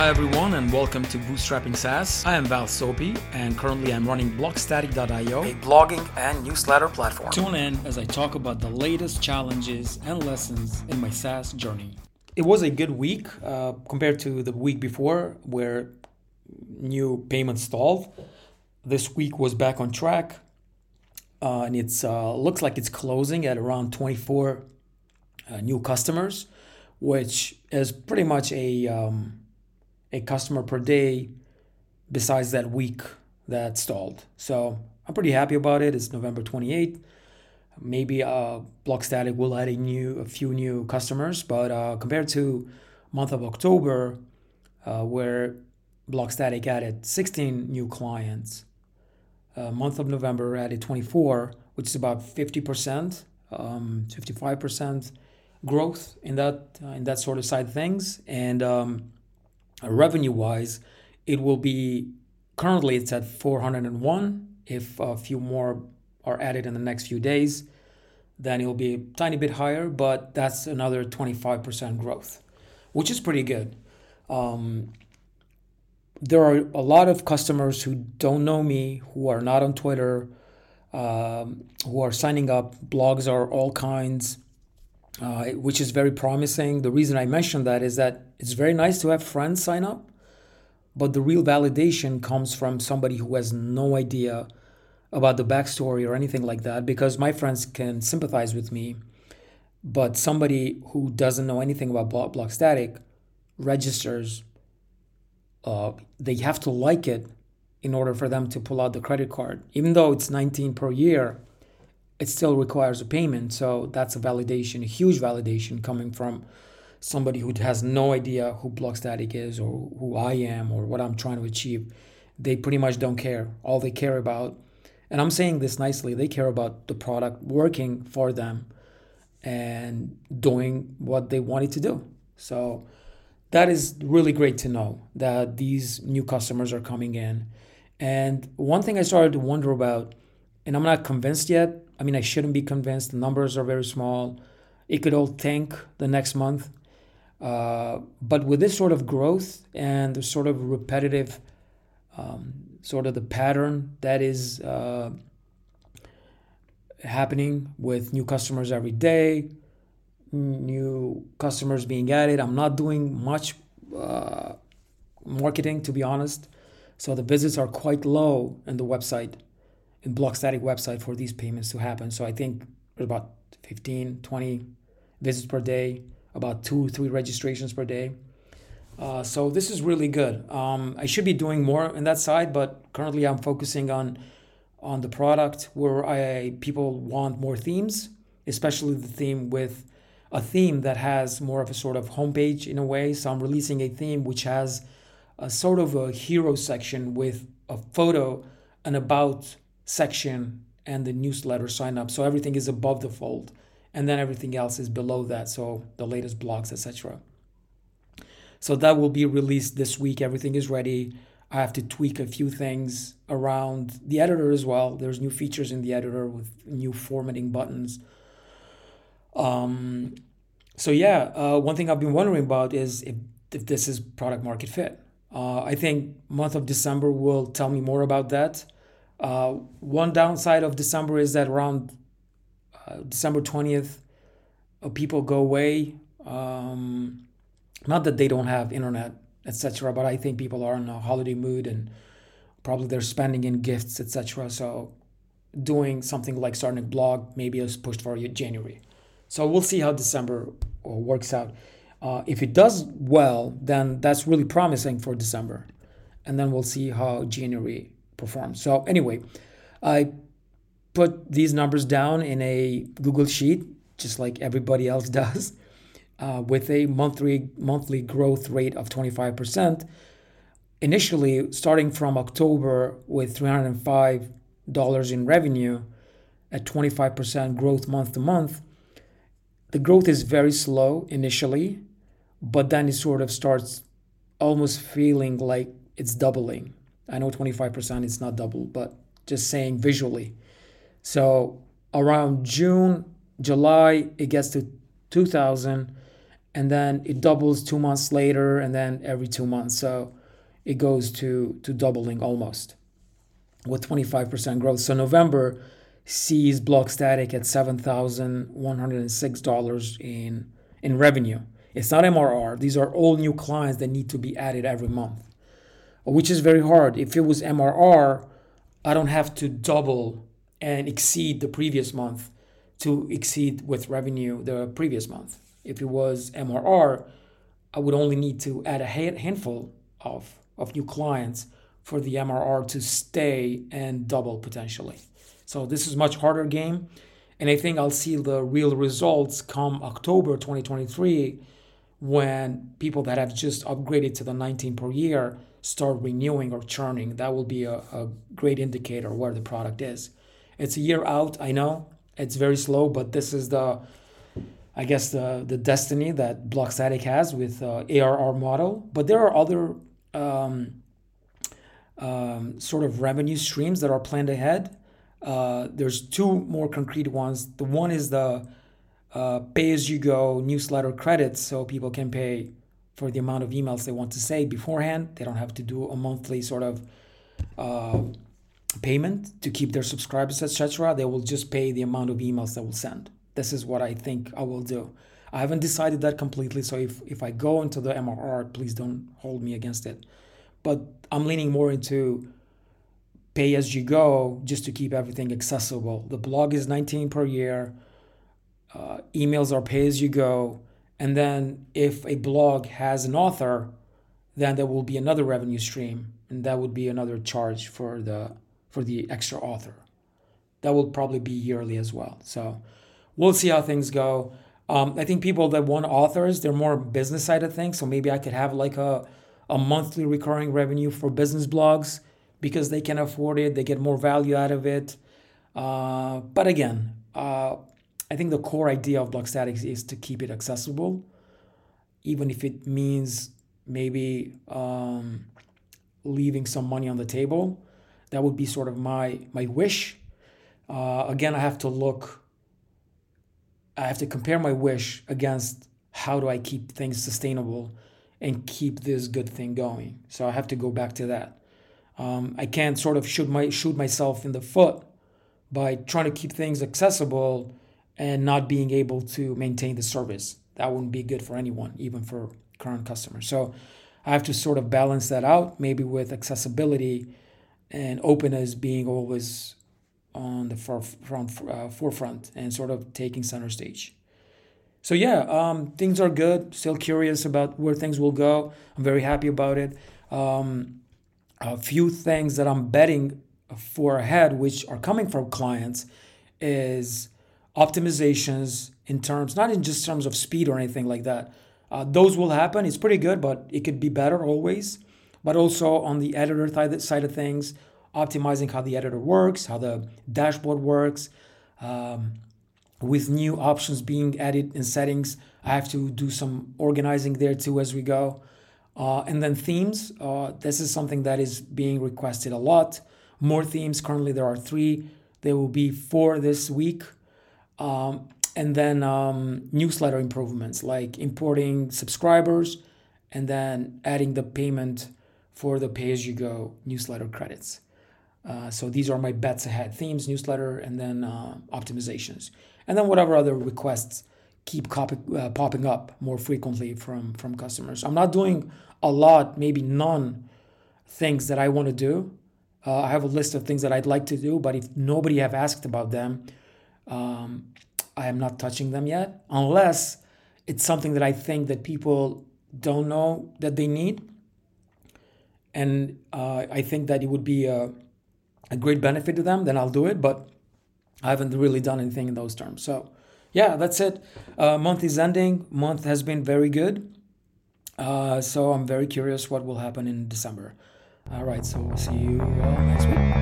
Hi everyone and welcome to Bootstrapping SaaS. I am Val Sopi and currently I'm running Blogstatic.io, a blogging and newsletter platform. Tune in as I talk about the latest challenges and lessons in my SaaS journey. It was a good week uh, compared to the week before where new payments stalled. This week was back on track uh, and it's uh, looks like it's closing at around 24 uh, new customers, which is pretty much a um, a customer per day besides that week that stalled. So I'm pretty happy about it. It's November 28th. Maybe uh, Blogstatic will add a new, a few new customers, but uh, compared to month of October, uh, where Blogstatic added 16 new clients, uh, month of November added 24, which is about 50%, um, 55% growth in that uh, in that sort of side things, and um, revenue wise, it will be currently it's at 401. If a few more are added in the next few days, then it'll be a tiny bit higher, but that's another 25% growth, which is pretty good. Um, there are a lot of customers who don't know me, who are not on Twitter, um, who are signing up. Blogs are all kinds uh, which is very promising. The reason I mention that is that it's very nice to have friends sign up, but the real validation comes from somebody who has no idea about the backstory or anything like that because my friends can sympathize with me, but somebody who doesn't know anything about Block, Blogstatic registers. Uh, they have to like it in order for them to pull out the credit card. Even though it's 19 per year, it still requires a payment. So that's a validation, a huge validation coming from somebody who has no idea who Blogstatic is or who I am or what I'm trying to achieve. They pretty much don't care. All they care about, and I'm saying this nicely, they care about the product working for them and doing what they wanted to do. So that is really great to know that these new customers are coming in. And one thing I started to wonder about, and I'm not convinced yet, I mean, I shouldn't be convinced. The numbers are very small. It could all tank the next month. Uh, but with this sort of growth and the sort of repetitive, um, sort of the pattern that is uh, happening with new customers every day, new customers being added, I'm not doing much uh, marketing to be honest. So the visits are quite low in the website Blogstatic website for these payments to happen. So I think about 15, 20 visits per day, about two, three registrations per day. Uh, so this is really good. Um, I should be doing more in that side, but currently I'm focusing on on the product where I people want more themes, especially the theme with a theme that has more of a sort of homepage in a way. So I'm releasing a theme which has a sort of a hero section with a photo and about section and the newsletter sign up. So everything is above the fold, and then everything else is below that. So the latest blogs, etc. So that will be released this week. Everything is ready. I have to tweak a few things around the editor as well. There's new features in the editor with new formatting buttons. Um, so yeah, uh, one thing I've been wondering about is if, if this is product market fit. Uh, I think month of December will tell me more about that. Uh, one downside of December is that around uh, December 20th, uh, people go away. Um, not that they don't have internet, etc., but I think people are in a holiday mood and probably they're spending in gifts, etc. So doing something like starting a blog maybe is pushed for January. So we'll see how December uh, works out. Uh, if it does well, then that's really promising for December. And then we'll see how January perform. So anyway, I put these numbers down in a Google Sheet, just like everybody else does, uh, with a monthly monthly growth rate of 25%. Initially, starting from October with $305 in revenue at 25% growth month to month, the growth is very slow initially, but then it sort of starts almost feeling like it's doubling. I know 25% is not double, but just saying visually. So around June, July, it gets to 2000. and then it doubles two months later, and then every two months. So it goes to to doubling almost with 25% growth. So November sees Blogstatic at $7,106 in in revenue. It's not MRR. These are all new clients that need to be added every month, which is very hard. If it was MRR, I don't have to double and exceed the previous month to exceed with revenue the previous month. If it was MRR, I would only need to add a handful of, of new clients for the MRR to stay and double potentially. So this is much harder game. And I think I'll see the real results come October 2023 when people that have just upgraded to the 19 per year start renewing or churning. That will be a, a great indicator where the product is. It's a year out, I know. It's very slow, but this is the I guess the the destiny that Blogstatic has with uh, ARR model. But there are other um, um, sort of revenue streams that are planned ahead. Uh, there's two more concrete ones. The one is the uh, pay as you go newsletter credits, so people can pay for the amount of emails they want to say beforehand. They don't have to do a monthly sort of uh, payment to keep their subscribers, etc. They will just pay the amount of emails they will send. This is what I think I will do. I haven't decided that completely, so if, if I go into the MRR, please don't hold me against it. But I'm leaning more into pay as you go just to keep everything accessible. The blog is 19 per year, uh, emails are pay as you go. And then if a blog has an author, then there will be another revenue stream, and that would be another charge for the for the extra author. That will probably be yearly as well. So we'll see how things go. Um, I think people that want authors, they're more business side of things. So maybe I could have like a, a monthly recurring revenue for business blogs because they can afford it, they get more value out of it. Uh, but again, uh, I think the core idea of Blogstatic is to keep it accessible, even if it means maybe um, leaving some money on the table. That would be sort of my my wish. Uh, again, I have to look. I have to compare my wish against how do I keep things sustainable and keep this good thing going. So I have to go back to that. Um, I can't sort of shoot my shoot myself in the foot by trying to keep things accessible and not being able to maintain the service. That wouldn't be good for anyone, even for current customers. So I have to sort of balance that out, maybe with accessibility and openness being always on the forefront, uh, forefront and sort of taking center stage. So yeah, um, things are good. Still curious about where things will go. I'm very happy about it. Um, a few things that I'm betting for ahead, which are coming from clients, is optimizations in terms, not in just terms of speed or anything like that. Uh, those will happen. It's pretty good, but it could be better always but also on the editor side of things, optimizing how the editor works, how the dashboard works. Um, with new options being added in settings, I have to do some organizing there too as we go. Uh, and then themes, uh, this is something that is being requested a lot. More themes, currently there are three. There will be four this week. Um, and then um, newsletter improvements like importing subscribers and then adding the payment for the pay as you go newsletter credits. Uh, so these are my bets ahead themes, newsletter, and then uh, optimizations. And then whatever other requests keep copy, uh, popping up more frequently from, from customers. I'm not doing a lot, maybe none things that I want to do. Uh, I have a list of things that I'd like to do, but if nobody have asked about them, um, I am not touching them yet, unless it's something that I think that people don't know that they need and uh, I think that it would be a, a great benefit to them, then I'll do it. But I haven't really done anything in those terms. So, yeah, that's it. Uh, month is ending. Month has been very good. Uh, so I'm very curious what will happen in December. All right, so we'll see you next week.